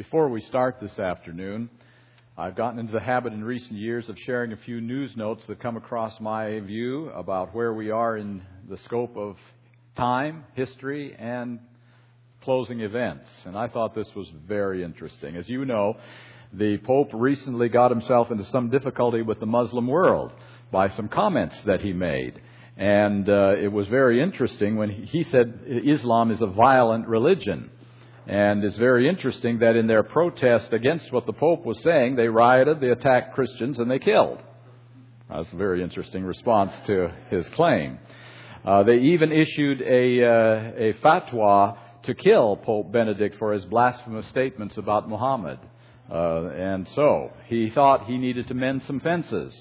Before we start this afternoon, I've gotten into the habit in recent years of sharing a few news notes that come across my view about where we are in the scope of time, history, and closing events. And I thought this was very interesting. As you know, the Pope recently got himself into some difficulty with the Muslim world by some comments that he made. And uh, it was very interesting when he said Islam is a violent religion. And it's very interesting that in their protest against what the Pope was saying, they rioted, they attacked Christians, and they killed. That's a very interesting response to his claim. Uh, they even issued a, uh, a fatwa to kill Pope Benedict for his blasphemous statements about Muhammad. Uh, and so he thought he needed to mend some fences.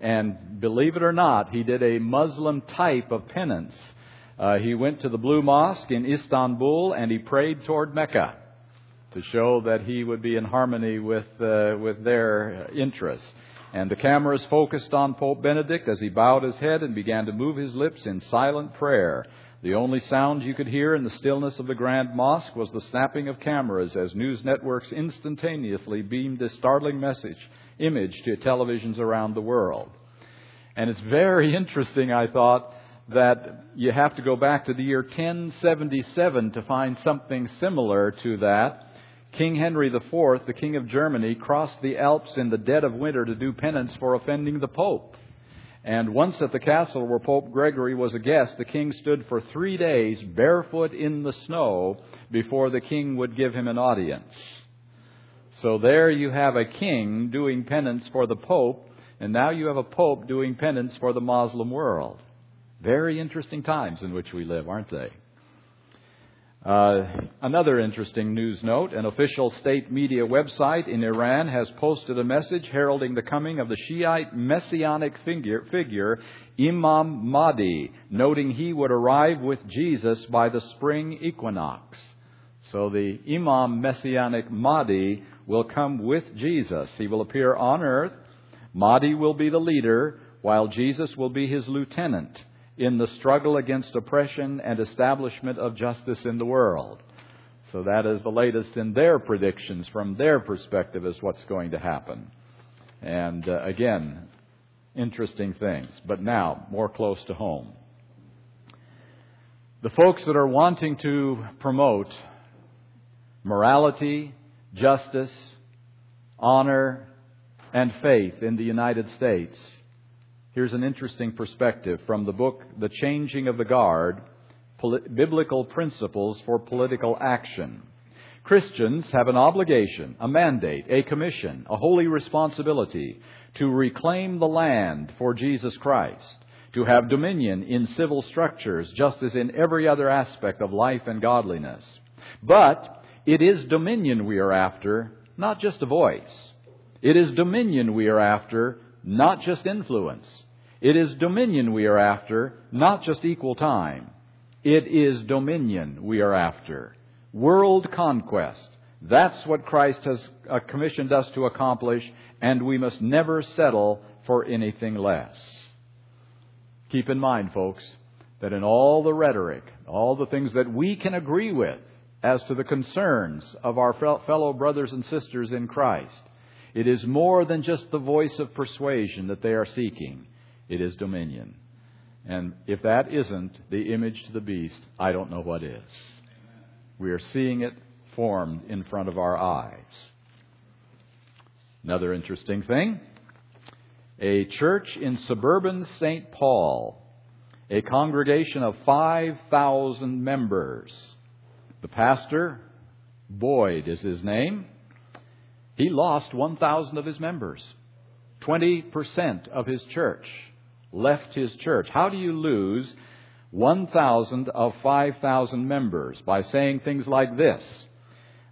And believe it or not, he did a Muslim type of penance. Uh, he went to the Blue Mosque in Istanbul and he prayed toward Mecca to show that he would be in harmony with, uh, with their interests. And the cameras focused on Pope Benedict as he bowed his head and began to move his lips in silent prayer. The only sound you could hear in the stillness of the Grand Mosque was the snapping of cameras as news networks instantaneously beamed this startling message image to televisions around the world. And it's very interesting, I thought, that you have to go back to the year 1077 to find something similar to that. King Henry IV, the King of Germany, crossed the Alps in the dead of winter to do penance for offending the Pope. And once at the castle where Pope Gregory was a guest, the king stood for three days barefoot in the snow before the king would give him an audience. So there you have a king doing penance for the pope, and now you have a pope doing penance for the Muslim world. Very interesting times in which we live, aren't they? Uh, another interesting news note an official state media website in Iran has posted a message heralding the coming of the Shiite messianic figure, figure, Imam Mahdi, noting he would arrive with Jesus by the spring equinox. So the Imam messianic Mahdi will come with Jesus. He will appear on earth. Mahdi will be the leader, while Jesus will be his lieutenant in the struggle against oppression and establishment of justice in the world. So that is the latest in their predictions from their perspective as what's going to happen. And uh, again, interesting things. But now, more close to home. The folks that are wanting to promote morality, justice, honor, and faith in the United States. Here's an interesting perspective from the book The Changing of the Guard Biblical Principles for Political Action. Christians have an obligation, a mandate, a commission, a holy responsibility to reclaim the land for Jesus Christ, to have dominion in civil structures just as in every other aspect of life and godliness. But it is dominion we are after, not just a voice. It is dominion we are after, not just influence. It is dominion we are after, not just equal time. It is dominion we are after. World conquest. That's what Christ has uh, commissioned us to accomplish, and we must never settle for anything less. Keep in mind, folks, that in all the rhetoric, all the things that we can agree with, as to the concerns of our fellow brothers and sisters in Christ. It is more than just the voice of persuasion that they are seeking, it is dominion. And if that isn't the image to the beast, I don't know what is. We are seeing it formed in front of our eyes. Another interesting thing a church in suburban St. Paul, a congregation of 5,000 members the pastor, Boyd is his name, he lost 1,000 of his members. 20% of his church left his church. How do you lose 1,000 of 5,000 members? By saying things like this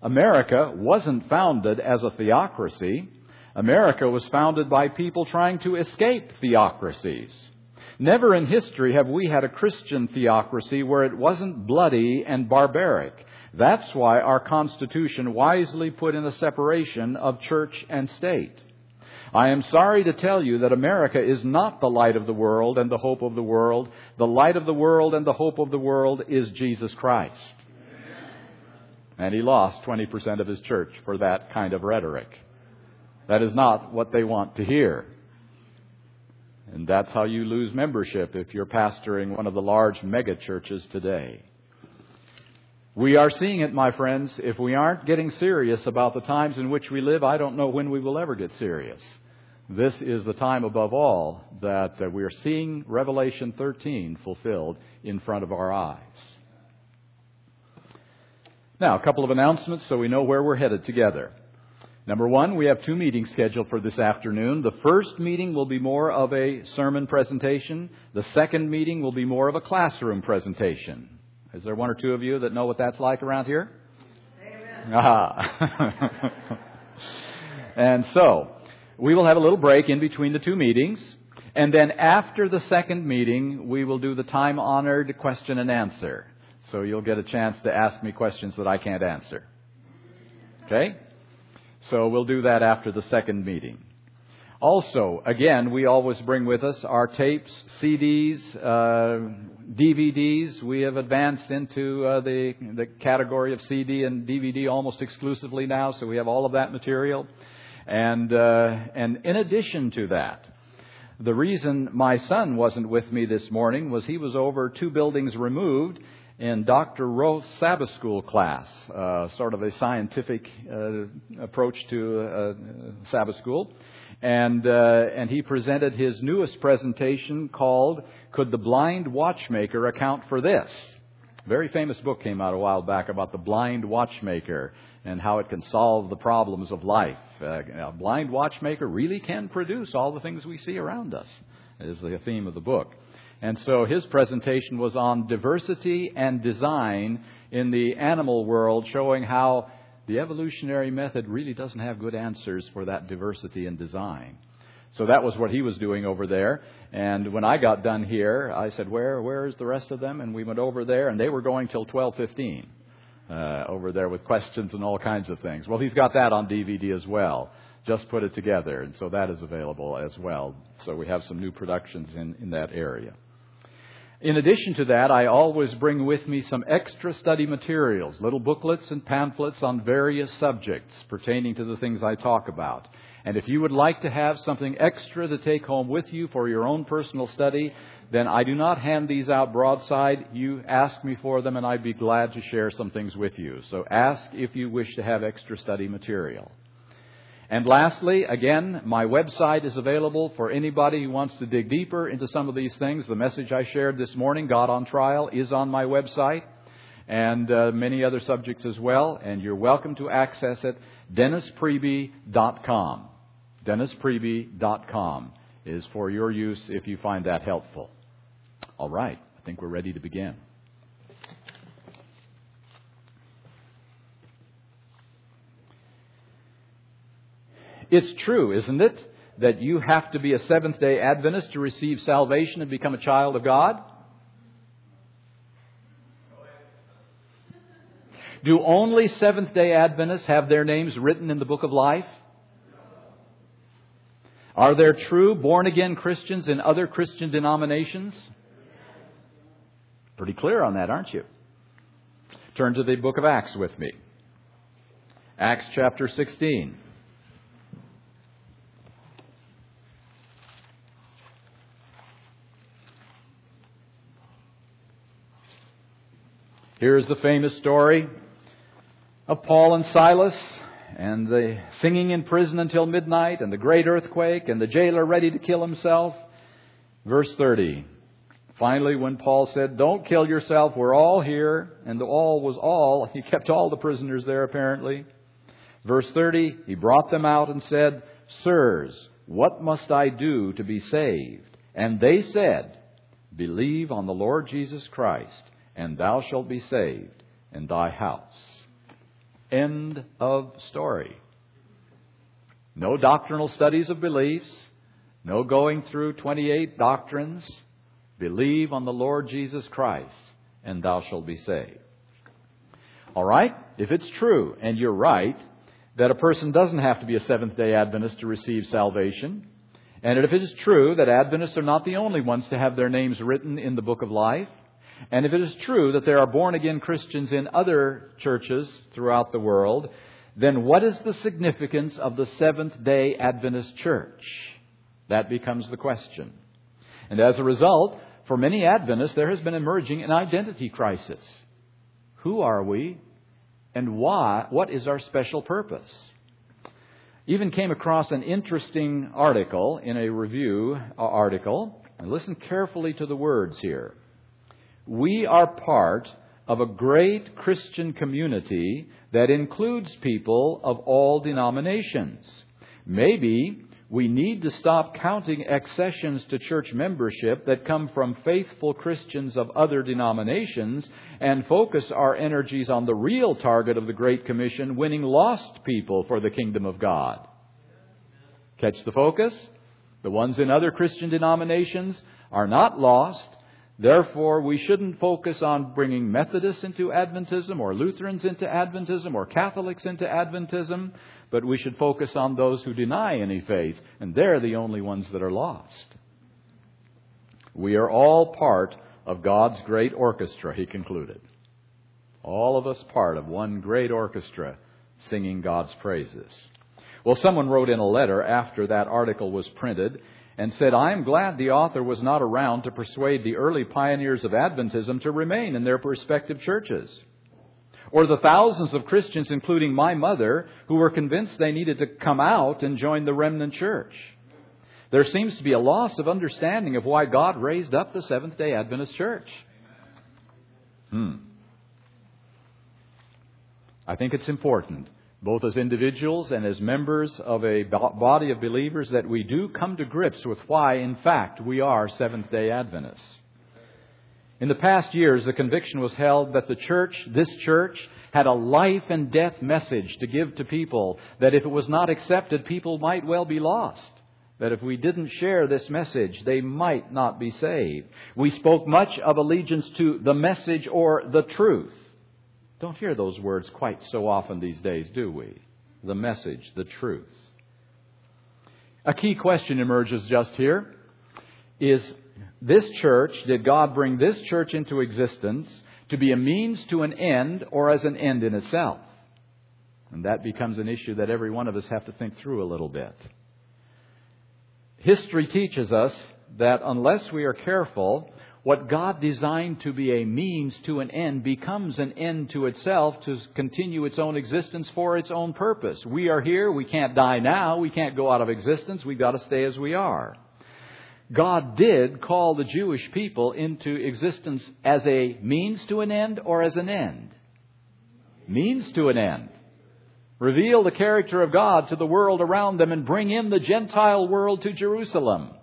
America wasn't founded as a theocracy. America was founded by people trying to escape theocracies. Never in history have we had a Christian theocracy where it wasn't bloody and barbaric. That's why our Constitution wisely put in a separation of church and state. I am sorry to tell you that America is not the light of the world and the hope of the world. The light of the world and the hope of the world is Jesus Christ. And he lost 20% of his church for that kind of rhetoric. That is not what they want to hear. And that's how you lose membership if you're pastoring one of the large mega churches today. We are seeing it, my friends. If we aren't getting serious about the times in which we live, I don't know when we will ever get serious. This is the time above all that uh, we are seeing Revelation 13 fulfilled in front of our eyes. Now, a couple of announcements so we know where we're headed together. Number one, we have two meetings scheduled for this afternoon. The first meeting will be more of a sermon presentation. The second meeting will be more of a classroom presentation. Is there one or two of you that know what that's like around here? Amen. Ah. and so, we will have a little break in between the two meetings. And then after the second meeting, we will do the time honored question and answer. So you'll get a chance to ask me questions that I can't answer. Okay? So we'll do that after the second meeting. Also, again, we always bring with us our tapes, CDs, uh, DVDs. We have advanced into uh, the the category of CD and DVD almost exclusively now, so we have all of that material. And uh, and in addition to that, the reason my son wasn't with me this morning was he was over two buildings removed in Dr. Roth's Sabbath School class, uh, sort of a scientific uh, approach to uh, Sabbath School. And, uh, and he presented his newest presentation called Could the Blind Watchmaker Account for This? A Very famous book came out a while back about the blind watchmaker and how it can solve the problems of life. Uh, a blind watchmaker really can produce all the things we see around us, is the theme of the book. And so his presentation was on diversity and design in the animal world, showing how the evolutionary method really doesn't have good answers for that diversity and design. So that was what he was doing over there. And when I got done here, I said, "Where, where is the rest of them?" And we went over there, and they were going till twelve fifteen uh, over there with questions and all kinds of things. Well, he's got that on DVD as well. Just put it together, and so that is available as well. So we have some new productions in, in that area. In addition to that, I always bring with me some extra study materials, little booklets and pamphlets on various subjects pertaining to the things I talk about. And if you would like to have something extra to take home with you for your own personal study, then I do not hand these out broadside. You ask me for them and I'd be glad to share some things with you. So ask if you wish to have extra study material. And lastly, again, my website is available for anybody who wants to dig deeper into some of these things. The message I shared this morning, God on Trial, is on my website and uh, many other subjects as well. And you're welcome to access it. DennisPriebe.com. DennisPriebe.com is for your use if you find that helpful. All right, I think we're ready to begin. It's true, isn't it, that you have to be a Seventh day Adventist to receive salvation and become a child of God? Do only Seventh day Adventists have their names written in the book of life? Are there true born again Christians in other Christian denominations? Pretty clear on that, aren't you? Turn to the book of Acts with me. Acts chapter 16. Here's the famous story of Paul and Silas and the singing in prison until midnight and the great earthquake and the jailer ready to kill himself. Verse 30. Finally, when Paul said, Don't kill yourself, we're all here, and the all was all, he kept all the prisoners there apparently. Verse 30, he brought them out and said, Sirs, what must I do to be saved? And they said, Believe on the Lord Jesus Christ and thou shalt be saved in thy house. End of story. No doctrinal studies of beliefs, no going through 28 doctrines. Believe on the Lord Jesus Christ, and thou shalt be saved. All right? If it's true, and you're right, that a person doesn't have to be a Seventh day Adventist to receive salvation, and if it is true that Adventists are not the only ones to have their names written in the book of life, And if it is true that there are born again Christians in other churches throughout the world, then what is the significance of the Seventh day Adventist Church? That becomes the question. And as a result, for many Adventists, there has been emerging an identity crisis. Who are we? And why? What is our special purpose? Even came across an interesting article in a review article, and listen carefully to the words here. We are part of a great Christian community that includes people of all denominations. Maybe we need to stop counting accessions to church membership that come from faithful Christians of other denominations and focus our energies on the real target of the Great Commission, winning lost people for the kingdom of God. Catch the focus? The ones in other Christian denominations are not lost. Therefore, we shouldn't focus on bringing Methodists into Adventism or Lutherans into Adventism or Catholics into Adventism, but we should focus on those who deny any faith, and they're the only ones that are lost. We are all part of God's great orchestra, he concluded. All of us part of one great orchestra singing God's praises. Well, someone wrote in a letter after that article was printed and said, I am glad the author was not around to persuade the early pioneers of Adventism to remain in their respective churches. Or the thousands of Christians, including my mother, who were convinced they needed to come out and join the remnant church. There seems to be a loss of understanding of why God raised up the Seventh day Adventist church. Hmm. I think it's important both as individuals and as members of a body of believers, that we do come to grips with why, in fact, we are Seventh day Adventists. In the past years, the conviction was held that the church, this church, had a life and death message to give to people, that if it was not accepted, people might well be lost. That if we didn't share this message, they might not be saved. We spoke much of allegiance to the message or the truth. Don't hear those words quite so often these days, do we? The message, the truth. A key question emerges just here is this church, did God bring this church into existence to be a means to an end or as an end in itself? And that becomes an issue that every one of us have to think through a little bit. History teaches us that unless we are careful, what God designed to be a means to an end becomes an end to itself to continue its own existence for its own purpose. We are here. We can't die now. We can't go out of existence. We've got to stay as we are. God did call the Jewish people into existence as a means to an end or as an end? Means to an end. Reveal the character of God to the world around them and bring in the Gentile world to Jerusalem.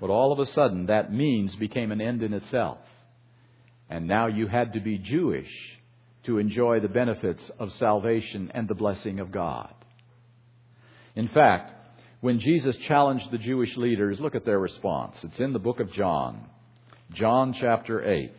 But all of a sudden, that means became an end in itself. And now you had to be Jewish to enjoy the benefits of salvation and the blessing of God. In fact, when Jesus challenged the Jewish leaders, look at their response. It's in the book of John, John chapter 8.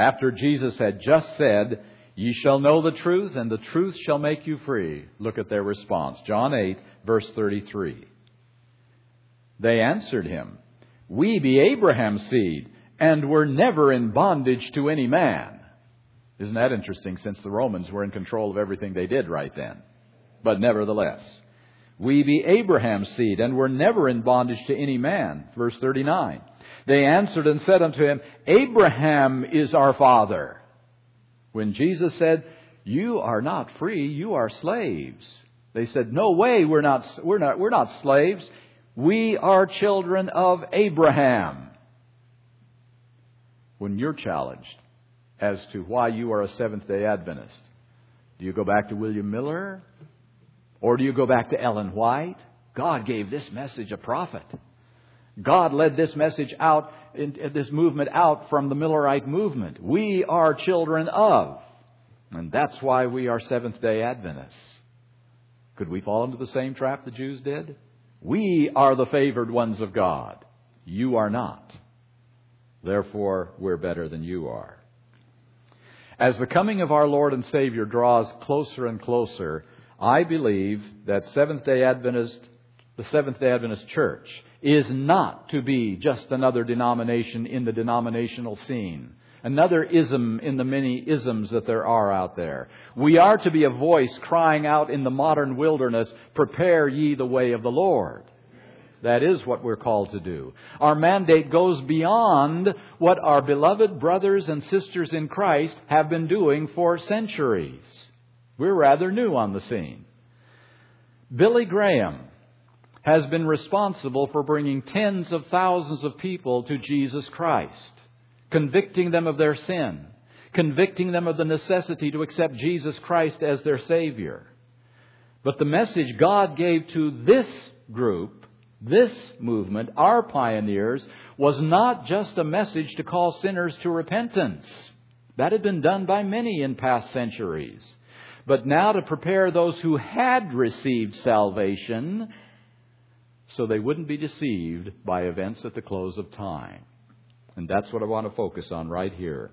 After Jesus had just said, Ye shall know the truth, and the truth shall make you free. Look at their response. John 8, verse 33. They answered him, We be Abraham's seed, and were never in bondage to any man. Isn't that interesting since the Romans were in control of everything they did right then? But nevertheless, we be Abraham's seed, and were never in bondage to any man. Verse 39. They answered and said unto him, Abraham is our father. When Jesus said, You are not free, you are slaves. They said, No way, we're not, we're not, we're not slaves. We are children of Abraham. When you're challenged as to why you are a Seventh day Adventist, do you go back to William Miller? Or do you go back to Ellen White? God gave this message a prophet. God led this message out, this movement out from the Millerite movement. We are children of. And that's why we are Seventh day Adventists. Could we fall into the same trap the Jews did? We are the favored ones of God. You are not. Therefore, we're better than you are. As the coming of our Lord and Savior draws closer and closer, I believe that Seventh day Adventist, the Seventh day Adventist Church is not to be just another denomination in the denominational scene. Another ism in the many isms that there are out there. We are to be a voice crying out in the modern wilderness, prepare ye the way of the Lord. That is what we're called to do. Our mandate goes beyond what our beloved brothers and sisters in Christ have been doing for centuries. We're rather new on the scene. Billy Graham has been responsible for bringing tens of thousands of people to Jesus Christ, convicting them of their sin, convicting them of the necessity to accept Jesus Christ as their Savior. But the message God gave to this group, this movement, our pioneers, was not just a message to call sinners to repentance. That had been done by many in past centuries. But now to prepare those who had received salvation so they wouldn't be deceived by events at the close of time. And that's what I want to focus on right here.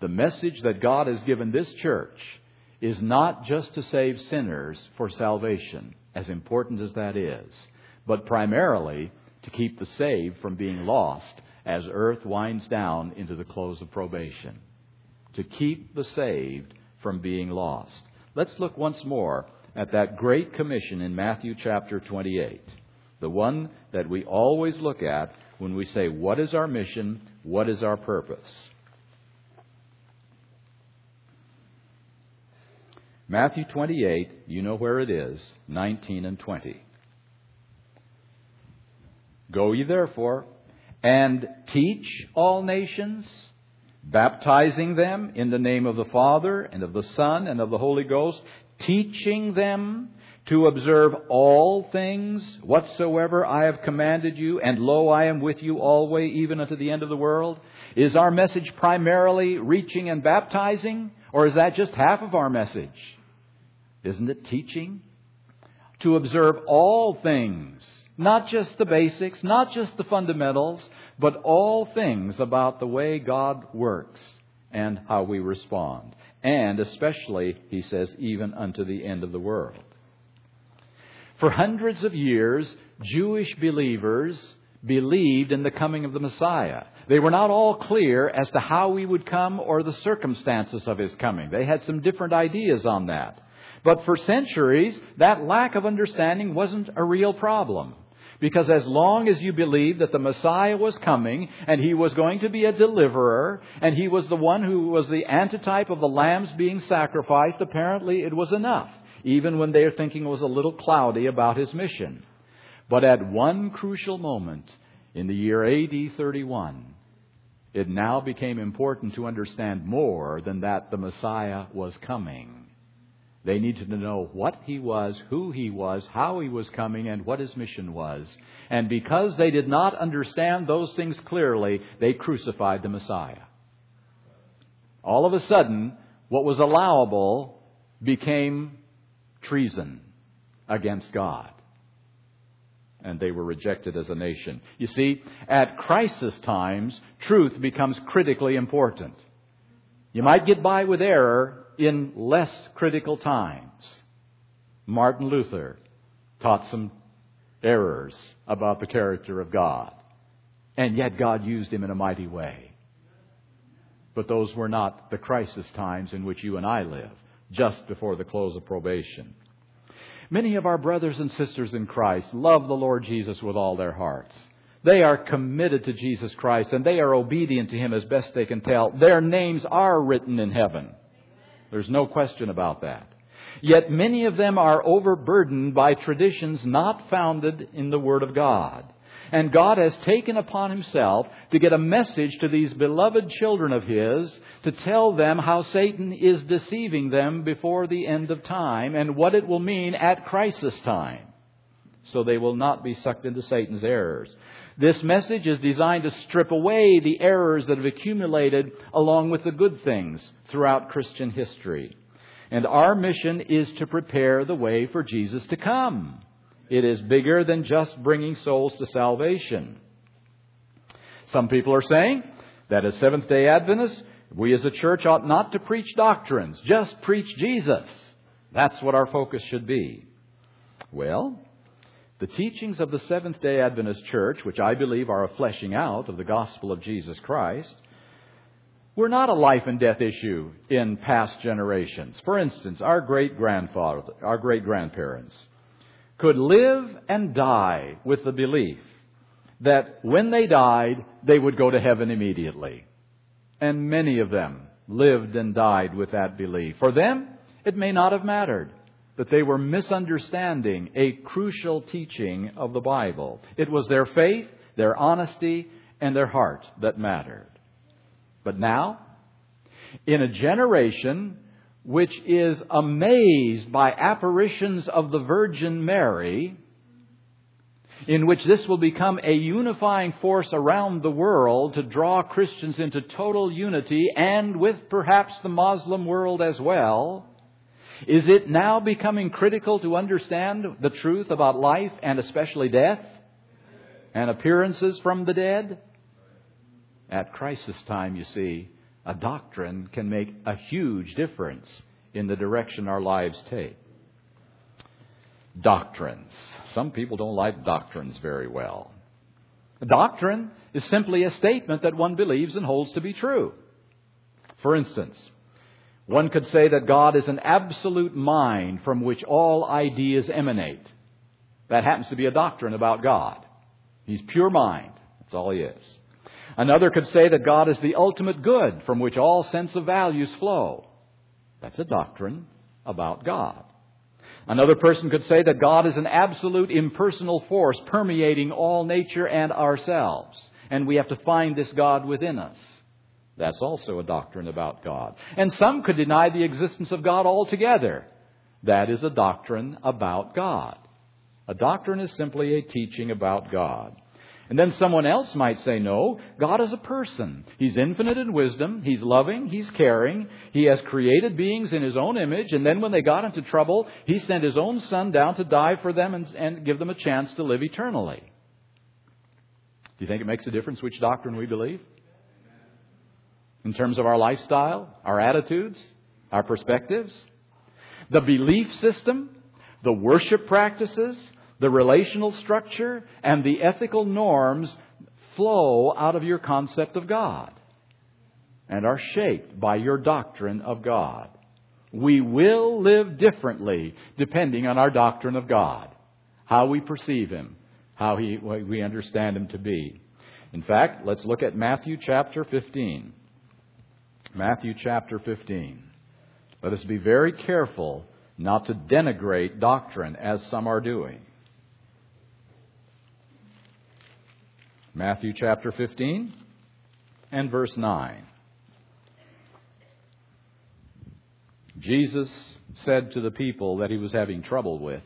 The message that God has given this church is not just to save sinners for salvation, as important as that is, but primarily to keep the saved from being lost as earth winds down into the close of probation. To keep the saved from being lost. Let's look once more at that great commission in Matthew chapter 28 the one that we always look at when we say, What is our mission? What is our purpose? Matthew 28, you know where it is, 19 and 20. Go ye therefore and teach all nations, baptizing them in the name of the Father and of the Son and of the Holy Ghost, teaching them to observe all things whatsoever I have commanded you, and lo, I am with you always, even unto the end of the world? Is our message primarily reaching and baptizing, or is that just half of our message? Isn't it teaching? To observe all things, not just the basics, not just the fundamentals, but all things about the way God works and how we respond. And especially, he says, even unto the end of the world. For hundreds of years, Jewish believers believed in the coming of the Messiah. They were not all clear as to how he would come or the circumstances of his coming. They had some different ideas on that. But for centuries, that lack of understanding wasn't a real problem. Because as long as you believed that the Messiah was coming and he was going to be a deliverer and he was the one who was the antitype of the lambs being sacrificed, apparently it was enough even when their thinking was a little cloudy about his mission. But at one crucial moment in the year AD 31, it now became important to understand more than that the Messiah was coming. They needed to know what he was, who he was, how he was coming, and what his mission was. And because they did not understand those things clearly, they crucified the Messiah. All of a sudden, what was allowable became treason against God. And they were rejected as a nation. You see, at crisis times, truth becomes critically important. You might get by with error in less critical times. Martin Luther taught some errors about the character of God. And yet God used him in a mighty way. But those were not the crisis times in which you and I live just before the close of probation. Many of our brothers and sisters in Christ love the Lord Jesus with all their hearts. They are committed to Jesus Christ and they are obedient to Him as best they can tell. Their names are written in heaven. There's no question about that. Yet many of them are overburdened by traditions not founded in the Word of God. And God has taken upon himself to get a message to these beloved children of his to tell them how Satan is deceiving them before the end of time and what it will mean at crisis time. So they will not be sucked into Satan's errors. This message is designed to strip away the errors that have accumulated along with the good things throughout Christian history. And our mission is to prepare the way for Jesus to come. It is bigger than just bringing souls to salvation. Some people are saying that as Seventh day Adventists, We as a church ought not to preach doctrines, just preach Jesus. That's what our focus should be. Well, the teachings of the Seventh day Adventist Church, which I believe are a fleshing out of the gospel of Jesus Christ, were not a life and death issue in past generations. For instance, our great grandfather, our great grandparents could live and die with the belief that when they died, they would go to heaven immediately. And many of them lived and died with that belief. For them, it may not have mattered that they were misunderstanding a crucial teaching of the Bible. It was their faith, their honesty, and their heart that mattered. But now, in a generation which is amazed by apparitions of the Virgin Mary, in which this will become a unifying force around the world to draw Christians into total unity and with perhaps the Muslim world as well, is it now becoming critical to understand the truth about life and especially death and appearances from the dead? At crisis time, you see, a doctrine can make a huge difference in the direction our lives take. Doctrines. Some people don't like doctrines very well. A doctrine is simply a statement that one believes and holds to be true. For instance, one could say that God is an absolute mind from which all ideas emanate. That happens to be a doctrine about God. He's pure mind. That's all he is. Another could say that God is the ultimate good from which all sense of values flow. That's a doctrine about God. Another person could say that God is an absolute impersonal force permeating all nature and ourselves, and we have to find this God within us. That's also a doctrine about God. And some could deny the existence of God altogether. That is a doctrine about God. A doctrine is simply a teaching about God. And then someone else might say, no, God is a person. He's infinite in wisdom. He's loving. He's caring. He has created beings in His own image. And then when they got into trouble, He sent His own Son down to die for them and, and give them a chance to live eternally. Do you think it makes a difference which doctrine we believe? In terms of our lifestyle, our attitudes, our perspectives? The belief system, the worship practices, the relational structure and the ethical norms flow out of your concept of God and are shaped by your doctrine of God. We will live differently depending on our doctrine of God, how we perceive Him, how he, we understand Him to be. In fact, let's look at Matthew chapter 15. Matthew chapter 15. Let us be very careful not to denigrate doctrine as some are doing. Matthew chapter 15 and verse 9. Jesus said to the people that he was having trouble with,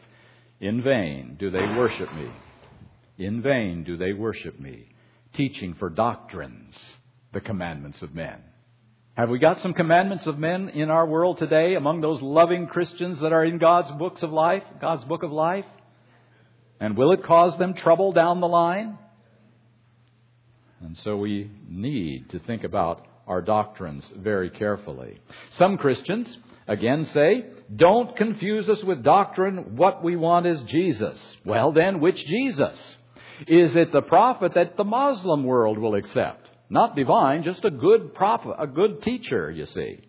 In vain do they worship me. In vain do they worship me, teaching for doctrines the commandments of men. Have we got some commandments of men in our world today among those loving Christians that are in God's books of life, God's book of life? And will it cause them trouble down the line? And so we need to think about our doctrines very carefully. Some Christians, again, say, don't confuse us with doctrine. What we want is Jesus. Well, then, which Jesus? Is it the prophet that the Muslim world will accept? Not divine, just a good prophet, a good teacher, you see.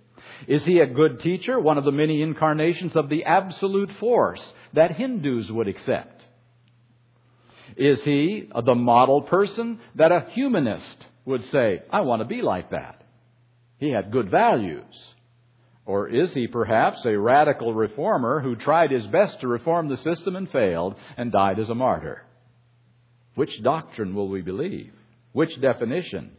Is he a good teacher, one of the many incarnations of the absolute force that Hindus would accept? Is he the model person that a humanist would say, I want to be like that? He had good values. Or is he perhaps a radical reformer who tried his best to reform the system and failed and died as a martyr? Which doctrine will we believe? Which definition?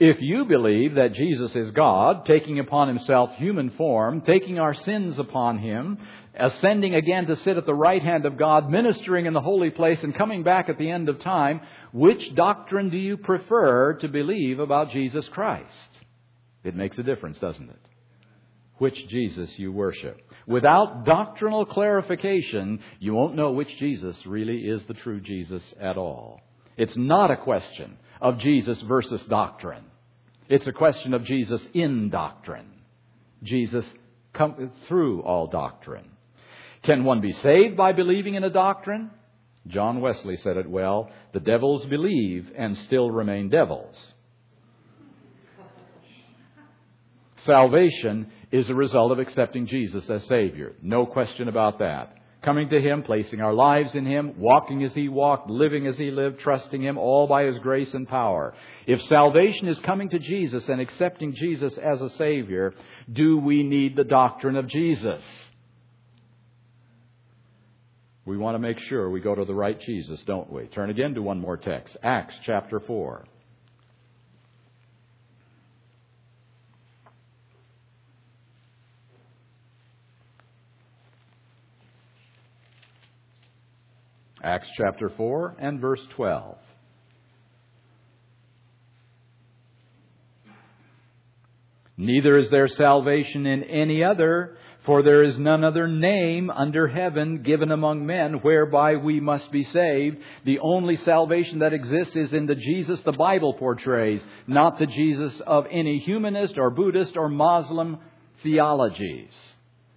If you believe that Jesus is God, taking upon himself human form, taking our sins upon him, ascending again to sit at the right hand of God, ministering in the holy place, and coming back at the end of time, which doctrine do you prefer to believe about Jesus Christ? It makes a difference, doesn't it? Which Jesus you worship. Without doctrinal clarification, you won't know which Jesus really is the true Jesus at all. It's not a question of Jesus versus doctrine. It's a question of Jesus in doctrine. Jesus come through all doctrine. Can one be saved by believing in a doctrine? John Wesley said it well the devils believe and still remain devils. Salvation is a result of accepting Jesus as Savior. No question about that. Coming to Him, placing our lives in Him, walking as He walked, living as He lived, trusting Him, all by His grace and power. If salvation is coming to Jesus and accepting Jesus as a Savior, do we need the doctrine of Jesus? We want to make sure we go to the right Jesus, don't we? Turn again to one more text Acts chapter 4. Acts chapter 4 and verse 12. Neither is there salvation in any other, for there is none other name under heaven given among men whereby we must be saved. The only salvation that exists is in the Jesus the Bible portrays, not the Jesus of any humanist or Buddhist or Muslim theologies.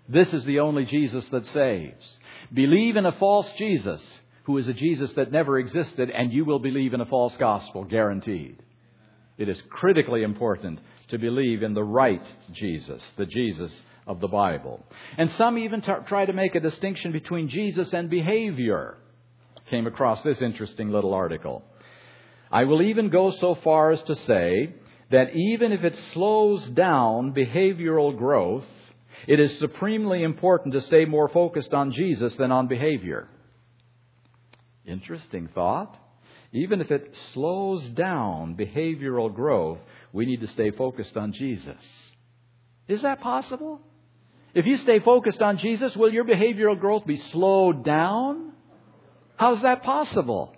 This is the only Jesus that saves. Believe in a false Jesus who is a Jesus that never existed, and you will believe in a false gospel, guaranteed. It is critically important to believe in the right Jesus, the Jesus of the Bible. And some even t- try to make a distinction between Jesus and behavior. Came across this interesting little article. I will even go so far as to say that even if it slows down behavioral growth, it is supremely important to stay more focused on Jesus than on behavior. Interesting thought. Even if it slows down behavioral growth, we need to stay focused on Jesus. Is that possible? If you stay focused on Jesus, will your behavioral growth be slowed down? How's that possible?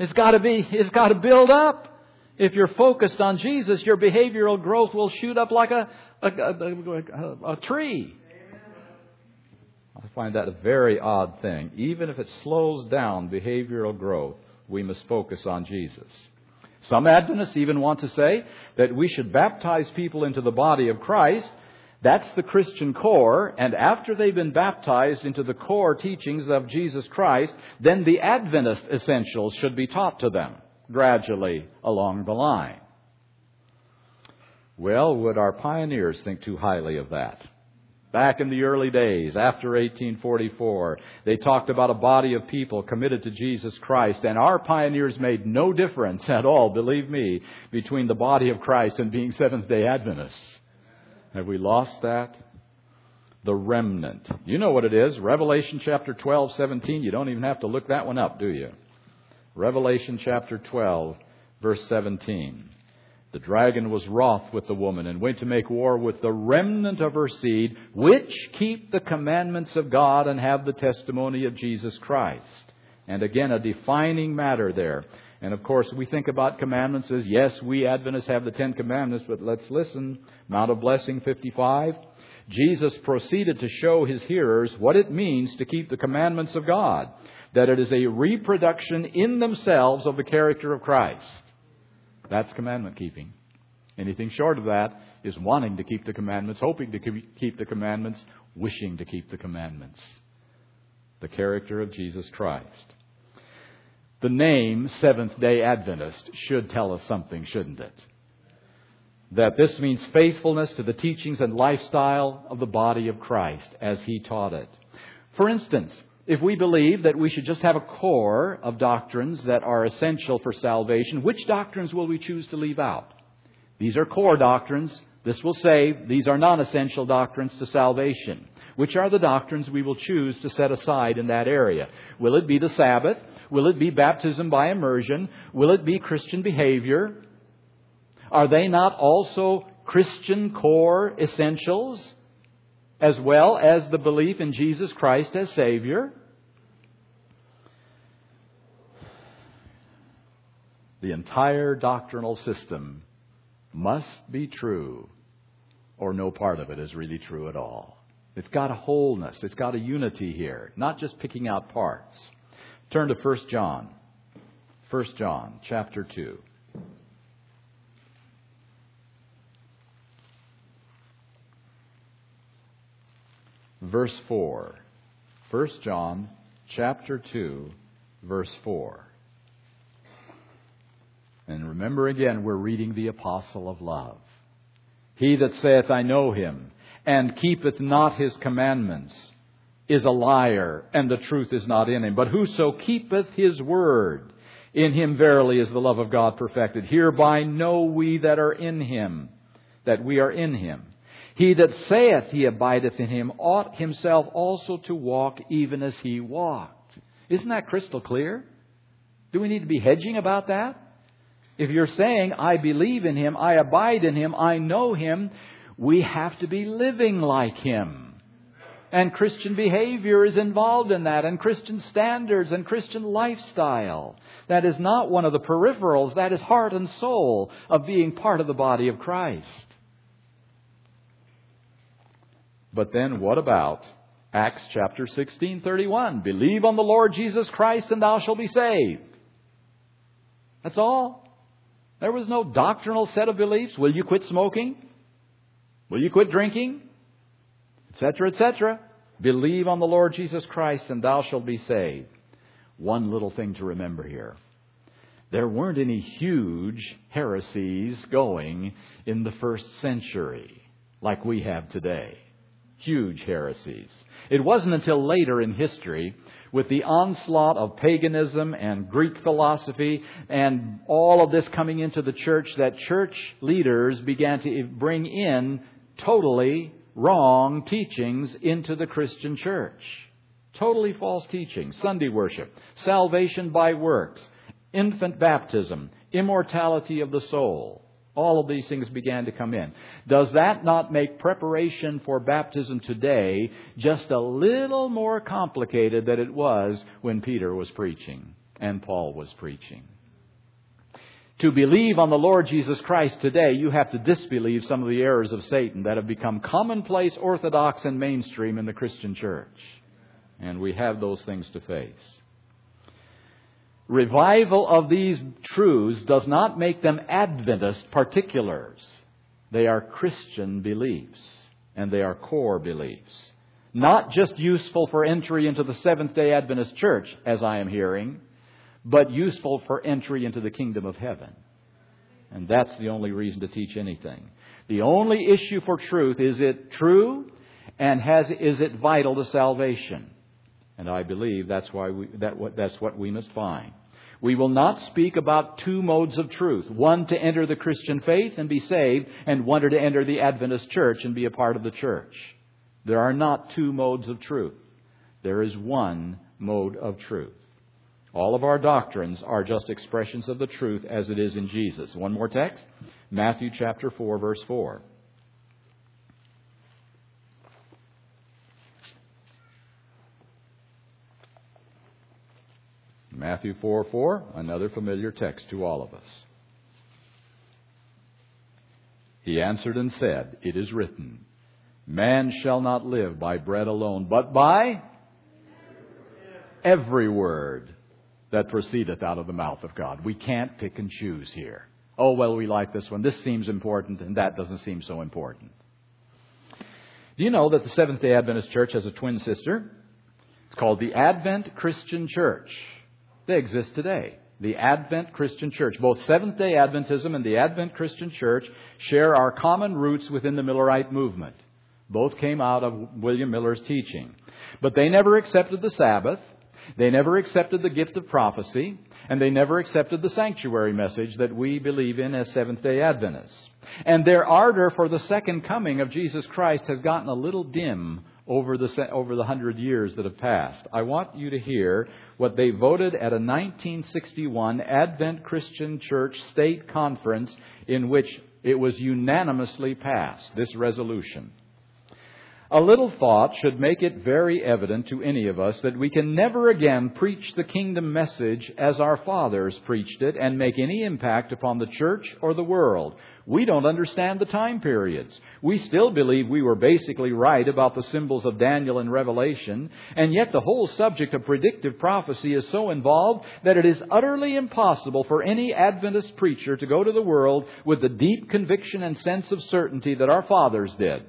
It's got to be, it's got to build up. If you're focused on Jesus, your behavioral growth will shoot up like a, a, a, a tree. I find that a very odd thing. Even if it slows down behavioral growth, we must focus on Jesus. Some Adventists even want to say that we should baptize people into the body of Christ. That's the Christian core, and after they've been baptized into the core teachings of Jesus Christ, then the Adventist essentials should be taught to them gradually along the line. Well, would our pioneers think too highly of that? Back in the early days, after 1844, they talked about a body of people committed to Jesus Christ, and our pioneers made no difference at all, believe me, between the body of Christ and being Seventh day Adventists. Have we lost that? The remnant. You know what it is. Revelation chapter 12, 17. You don't even have to look that one up, do you? Revelation chapter 12, verse 17. The dragon was wroth with the woman and went to make war with the remnant of her seed, which keep the commandments of God and have the testimony of Jesus Christ. And again, a defining matter there. And of course, we think about commandments as, yes, we Adventists have the Ten Commandments, but let's listen. Mount of Blessing 55. Jesus proceeded to show his hearers what it means to keep the commandments of God. That it is a reproduction in themselves of the character of Christ. That's commandment keeping. Anything short of that is wanting to keep the commandments, hoping to keep the commandments, wishing to keep the commandments. The character of Jesus Christ. The name Seventh day Adventist should tell us something, shouldn't it? That this means faithfulness to the teachings and lifestyle of the body of Christ as he taught it. For instance, if we believe that we should just have a core of doctrines that are essential for salvation, which doctrines will we choose to leave out? These are core doctrines. This will save. These are non essential doctrines to salvation. Which are the doctrines we will choose to set aside in that area? Will it be the Sabbath? Will it be baptism by immersion? Will it be Christian behavior? Are they not also Christian core essentials? As well as the belief in Jesus Christ as Savior. The entire doctrinal system must be true, or no part of it is really true at all. It's got a wholeness, it's got a unity here, not just picking out parts. Turn to 1 John. 1 John chapter 2. Verse 4. 1 John chapter 2, verse 4. And remember again, we're reading the apostle of love. He that saith, I know him, and keepeth not his commandments, is a liar, and the truth is not in him. But whoso keepeth his word, in him verily is the love of God perfected. Hereby know we that are in him, that we are in him. He that saith he abideth in him ought himself also to walk even as he walked. Isn't that crystal clear? Do we need to be hedging about that? If you're saying, I believe in him, I abide in him, I know him, we have to be living like him. And Christian behavior is involved in that, and Christian standards and Christian lifestyle. That is not one of the peripherals, that is heart and soul of being part of the body of Christ. But then what about Acts chapter 16, 31? Believe on the Lord Jesus Christ and thou shalt be saved. That's all. There was no doctrinal set of beliefs. Will you quit smoking? Will you quit drinking? Etc., etc. Believe on the Lord Jesus Christ and thou shalt be saved. One little thing to remember here. There weren't any huge heresies going in the first century like we have today. Huge heresies. It wasn't until later in history with the onslaught of paganism and Greek philosophy and all of this coming into the church that church leaders began to bring in totally wrong teachings into the Christian church. Totally false teachings, Sunday worship, salvation by works, infant baptism, immortality of the soul. All of these things began to come in. Does that not make preparation for baptism today just a little more complicated than it was when Peter was preaching and Paul was preaching? To believe on the Lord Jesus Christ today, you have to disbelieve some of the errors of Satan that have become commonplace, orthodox, and mainstream in the Christian church. And we have those things to face. Revival of these truths does not make them Adventist particulars. They are Christian beliefs, and they are core beliefs. Not just useful for entry into the Seventh day Adventist church, as I am hearing, but useful for entry into the kingdom of heaven. And that's the only reason to teach anything. The only issue for truth is it true and has is it vital to salvation? And I believe that's why we, that, that's what we must find. We will not speak about two modes of truth. One to enter the Christian faith and be saved, and one to enter the Adventist church and be a part of the church. There are not two modes of truth. There is one mode of truth. All of our doctrines are just expressions of the truth as it is in Jesus. One more text Matthew chapter 4, verse 4. Matthew 4 4, another familiar text to all of us. He answered and said, It is written, Man shall not live by bread alone, but by every word that proceedeth out of the mouth of God. We can't pick and choose here. Oh, well, we like this one. This seems important, and that doesn't seem so important. Do you know that the Seventh day Adventist Church has a twin sister? It's called the Advent Christian Church. They exist today. The Advent Christian Church. Both Seventh day Adventism and the Advent Christian Church share our common roots within the Millerite movement. Both came out of William Miller's teaching. But they never accepted the Sabbath. They never accepted the gift of prophecy. And they never accepted the sanctuary message that we believe in as Seventh day Adventists. And their ardor for the second coming of Jesus Christ has gotten a little dim over the, over the hundred years that have passed. I want you to hear what they voted at a 1961 Advent Christian Church State Conference in which it was unanimously passed, this resolution. A little thought should make it very evident to any of us that we can never again preach the kingdom message as our fathers preached it and make any impact upon the church or the world. We don't understand the time periods. We still believe we were basically right about the symbols of Daniel and Revelation, and yet the whole subject of predictive prophecy is so involved that it is utterly impossible for any Adventist preacher to go to the world with the deep conviction and sense of certainty that our fathers did.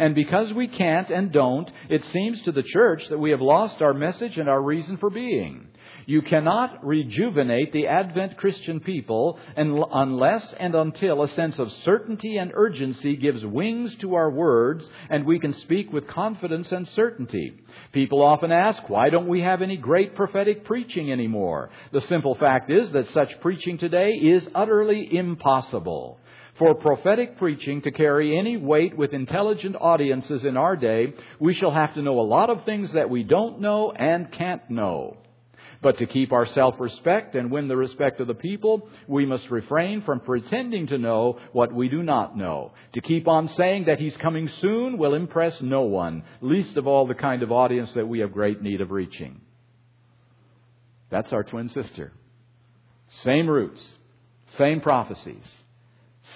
And because we can't and don't, it seems to the church that we have lost our message and our reason for being. You cannot rejuvenate the Advent Christian people unless and until a sense of certainty and urgency gives wings to our words and we can speak with confidence and certainty. People often ask, why don't we have any great prophetic preaching anymore? The simple fact is that such preaching today is utterly impossible. For prophetic preaching to carry any weight with intelligent audiences in our day, we shall have to know a lot of things that we don't know and can't know. But to keep our self-respect and win the respect of the people, we must refrain from pretending to know what we do not know. To keep on saying that He's coming soon will impress no one, least of all the kind of audience that we have great need of reaching. That's our twin sister. Same roots, same prophecies,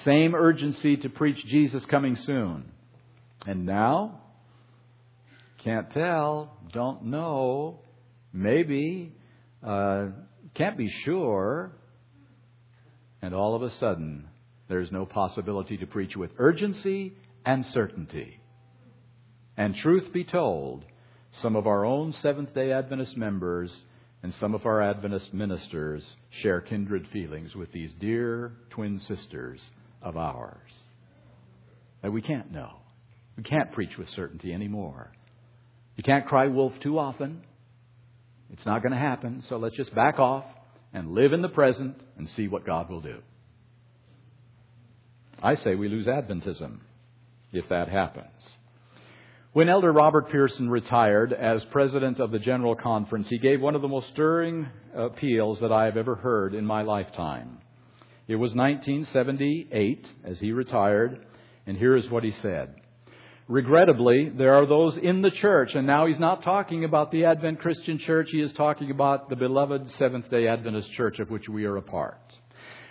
same urgency to preach Jesus coming soon. And now, can't tell, don't know, maybe, uh, can't be sure, and all of a sudden, there's no possibility to preach with urgency and certainty. And truth be told, some of our own Seventh day Adventist members and some of our Adventist ministers share kindred feelings with these dear twin sisters of ours. That we can't know. We can't preach with certainty anymore. You can't cry wolf too often. It's not going to happen, so let's just back off and live in the present and see what God will do. I say we lose Adventism if that happens. When Elder Robert Pierson retired as president of the General Conference, he gave one of the most stirring appeals that I have ever heard in my lifetime. It was 1978 as he retired, and here is what he said. Regrettably, there are those in the church, and now he's not talking about the Advent Christian Church, he is talking about the beloved Seventh day Adventist Church of which we are a part.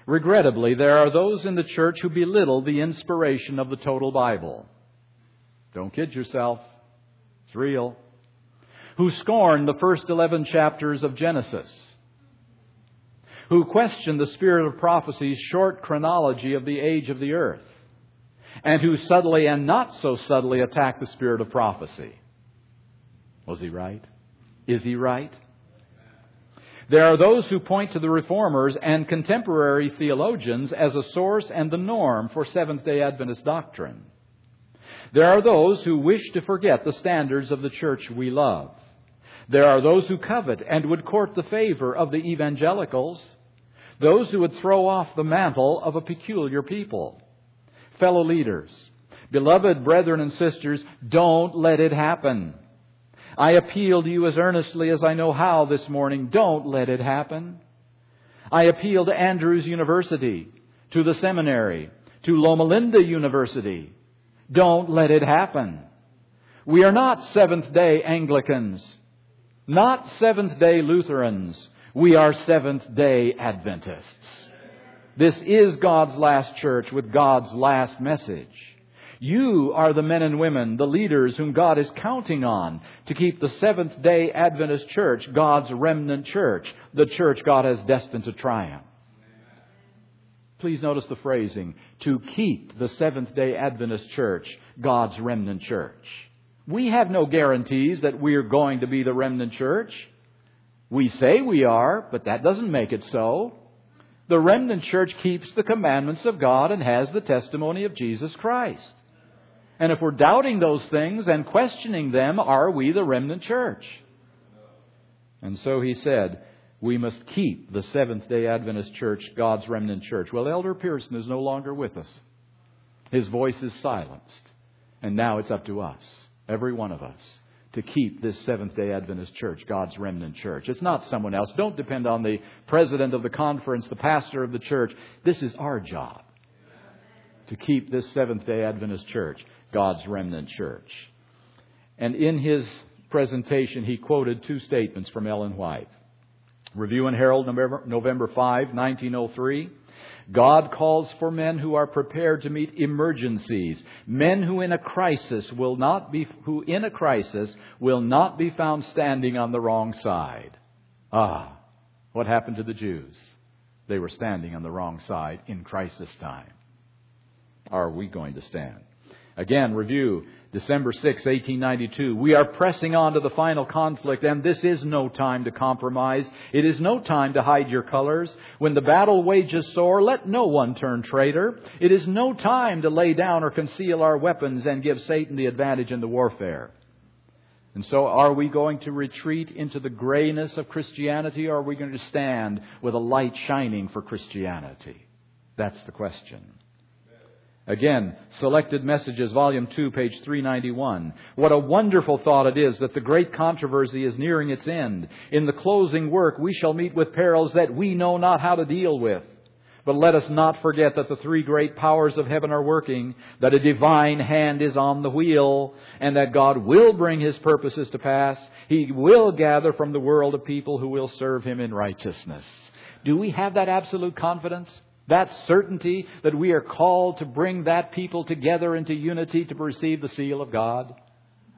Regrettably, there are those in the church who belittle the inspiration of the total Bible. Don't kid yourself. It's real. Who scorn the first 11 chapters of Genesis. Who question the spirit of prophecy's short chronology of the age of the earth and who subtly and not so subtly attack the spirit of prophecy. Was he right? Is he right? There are those who point to the reformers and contemporary theologians as a source and the norm for Seventh day Adventist doctrine. There are those who wish to forget the standards of the church we love. There are those who covet and would court the favor of the evangelicals, those who would throw off the mantle of a peculiar people fellow leaders. Beloved brethren and sisters, don't let it happen. I appeal to you as earnestly as I know how this morning. Don't let it happen. I appeal to Andrews University, to the seminary, to Loma Linda University. Don't let it happen. We are not Seventh day Anglicans, not Seventh day Lutherans. We are Seventh day Adventists. This is God's last church with God's last message. You are the men and women, the leaders whom God is counting on to keep the Seventh day Adventist church God's remnant church, the church God has destined to triumph. Please notice the phrasing to keep the Seventh day Adventist church God's remnant church. We have no guarantees that we're going to be the remnant church. We say we are, but that doesn't make it so. The remnant church keeps the commandments of God and has the testimony of Jesus Christ. And if we're doubting those things and questioning them, are we the remnant church? And so he said, we must keep the Seventh day Adventist church God's remnant church. Well, Elder Pierson is no longer with us. His voice is silenced. And now it's up to us, every one of us, to keep this Seventh day Adventist church, God's remnant church. It's not someone else. Don't depend on the president of the conference, the pastor of the church. This is our job to keep this Seventh day Adventist church, God's remnant church. And in his presentation, he quoted two statements from Ellen White. Review and Herald, November, November 5, 1903. God calls for men who are prepared to meet emergencies, men who in a crisis will not be who in a crisis will not be found standing on the wrong side. Ah, what happened to the Jews? They were standing on the wrong side in crisis time. Are we going to stand? Again, review. December 6, 1892. We are pressing on to the final conflict, and this is no time to compromise. It is no time to hide your colors. When the battle wages sore, let no one turn traitor. It is no time to lay down or conceal our weapons and give Satan the advantage in the warfare. And so, are we going to retreat into the grayness of Christianity, or are we going to stand with a light shining for Christianity? That's the question. Again, Selected Messages, Volume 2, page 391. What a wonderful thought it is that the great controversy is nearing its end. In the closing work, we shall meet with perils that we know not how to deal with. But let us not forget that the three great powers of heaven are working, that a divine hand is on the wheel, and that God will bring His purposes to pass. He will gather from the world a people who will serve Him in righteousness. Do we have that absolute confidence? That certainty that we are called to bring that people together into unity to receive the seal of God?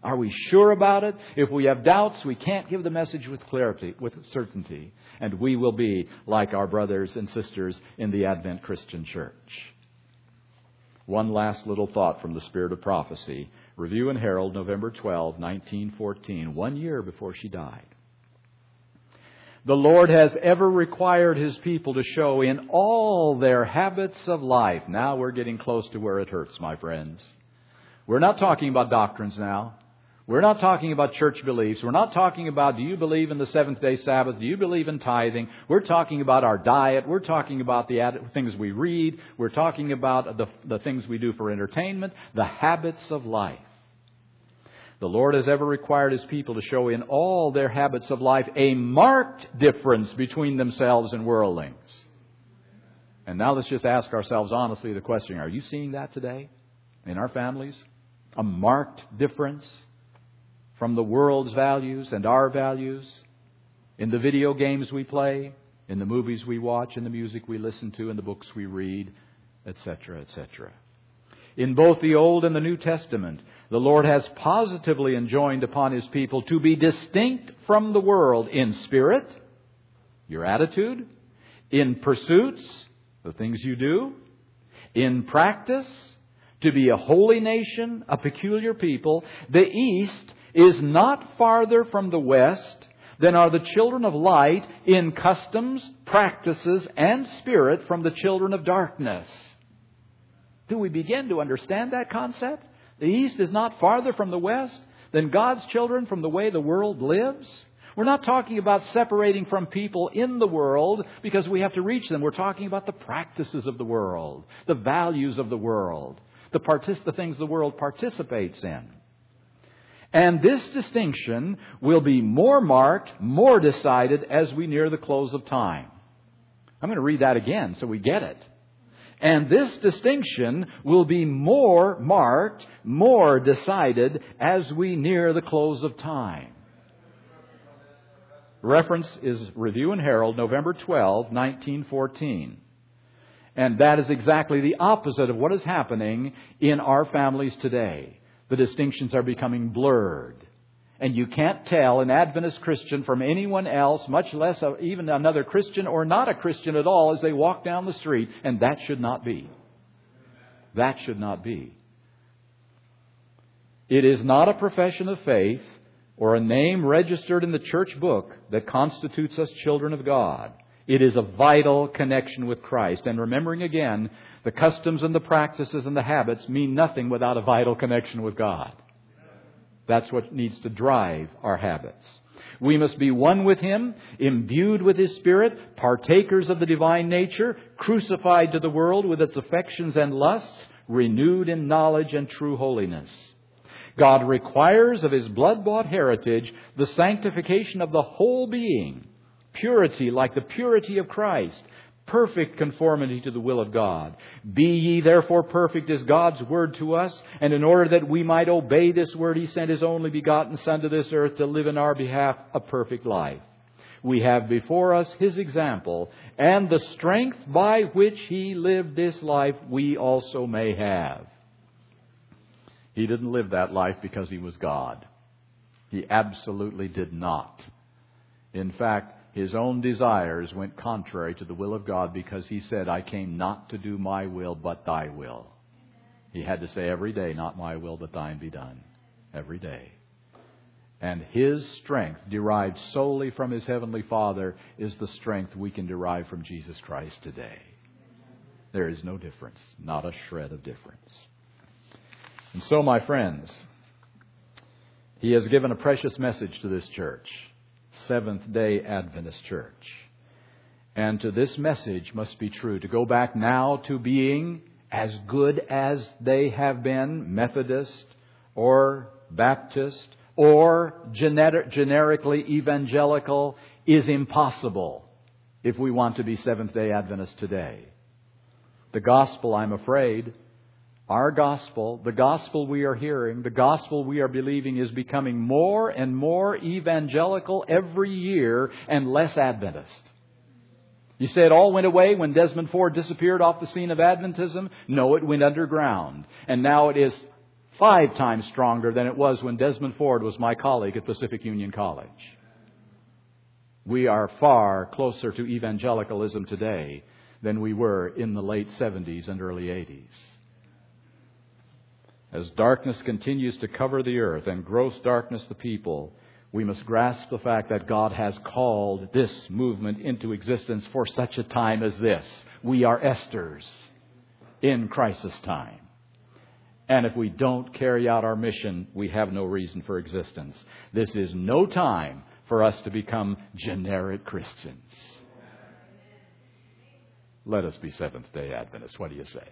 Are we sure about it? If we have doubts, we can't give the message with clarity, with certainty. And we will be like our brothers and sisters in the Advent Christian Church. One last little thought from the Spirit of Prophecy. Review and Herald, November 12, 1914, one year before she died. The Lord has ever required His people to show in all their habits of life. Now we're getting close to where it hurts, my friends. We're not talking about doctrines now. We're not talking about church beliefs. We're not talking about do you believe in the seventh day Sabbath? Do you believe in tithing? We're talking about our diet. We're talking about the things we read. We're talking about the, the things we do for entertainment, the habits of life. The Lord has ever required His people to show in all their habits of life a marked difference between themselves and worldlings. And now let's just ask ourselves honestly the question are you seeing that today in our families? A marked difference from the world's values and our values in the video games we play, in the movies we watch, in the music we listen to, in the books we read, etc., etc. In both the Old and the New Testament, the Lord has positively enjoined upon His people to be distinct from the world in spirit, your attitude, in pursuits, the things you do, in practice, to be a holy nation, a peculiar people. The East is not farther from the West than are the children of light in customs, practices, and spirit from the children of darkness. Do we begin to understand that concept? The East is not farther from the West than God's children from the way the world lives. We're not talking about separating from people in the world because we have to reach them. We're talking about the practices of the world, the values of the world, the, partic- the things the world participates in. And this distinction will be more marked, more decided as we near the close of time. I'm going to read that again so we get it. And this distinction will be more marked, more decided as we near the close of time. Reference is Review and Herald, November 12, 1914. And that is exactly the opposite of what is happening in our families today. The distinctions are becoming blurred. And you can't tell an Adventist Christian from anyone else, much less even another Christian or not a Christian at all, as they walk down the street. And that should not be. That should not be. It is not a profession of faith or a name registered in the church book that constitutes us children of God. It is a vital connection with Christ. And remembering again, the customs and the practices and the habits mean nothing without a vital connection with God. That's what needs to drive our habits. We must be one with Him, imbued with His Spirit, partakers of the divine nature, crucified to the world with its affections and lusts, renewed in knowledge and true holiness. God requires of His blood bought heritage the sanctification of the whole being, purity like the purity of Christ, perfect conformity to the will of God. Be ye therefore perfect as God's word to us, and in order that we might obey this word, he sent his only begotten Son to this earth to live in our behalf a perfect life. We have before us his example, and the strength by which he lived this life we also may have. He didn't live that life because he was God. He absolutely did not. In fact, his own desires went contrary to the will of God because he said, I came not to do my will, but thy will. He had to say every day, Not my will, but thine be done. Every day. And his strength, derived solely from his heavenly Father, is the strength we can derive from Jesus Christ today. There is no difference, not a shred of difference. And so, my friends, he has given a precious message to this church, Seventh day Adventist Church. And to this message must be true. To go back now to being as good as they have been, Methodist or Baptist or generically evangelical, is impossible if we want to be Seventh day Adventists today. The gospel, I'm afraid, our gospel, the gospel we are hearing, the gospel we are believing is becoming more and more evangelical every year and less Adventist. You say it all went away when Desmond Ford disappeared off the scene of Adventism? No, it went underground. And now it is five times stronger than it was when Desmond Ford was my colleague at Pacific Union College. We are far closer to evangelicalism today than we were in the late 70s and early 80s. As darkness continues to cover the earth and gross darkness the people, we must grasp the fact that God has called this movement into existence for such a time as this. We are Esther's in crisis time. And if we don't carry out our mission, we have no reason for existence. This is no time for us to become generic Christians. Let us be Seventh day Adventists. What do you say?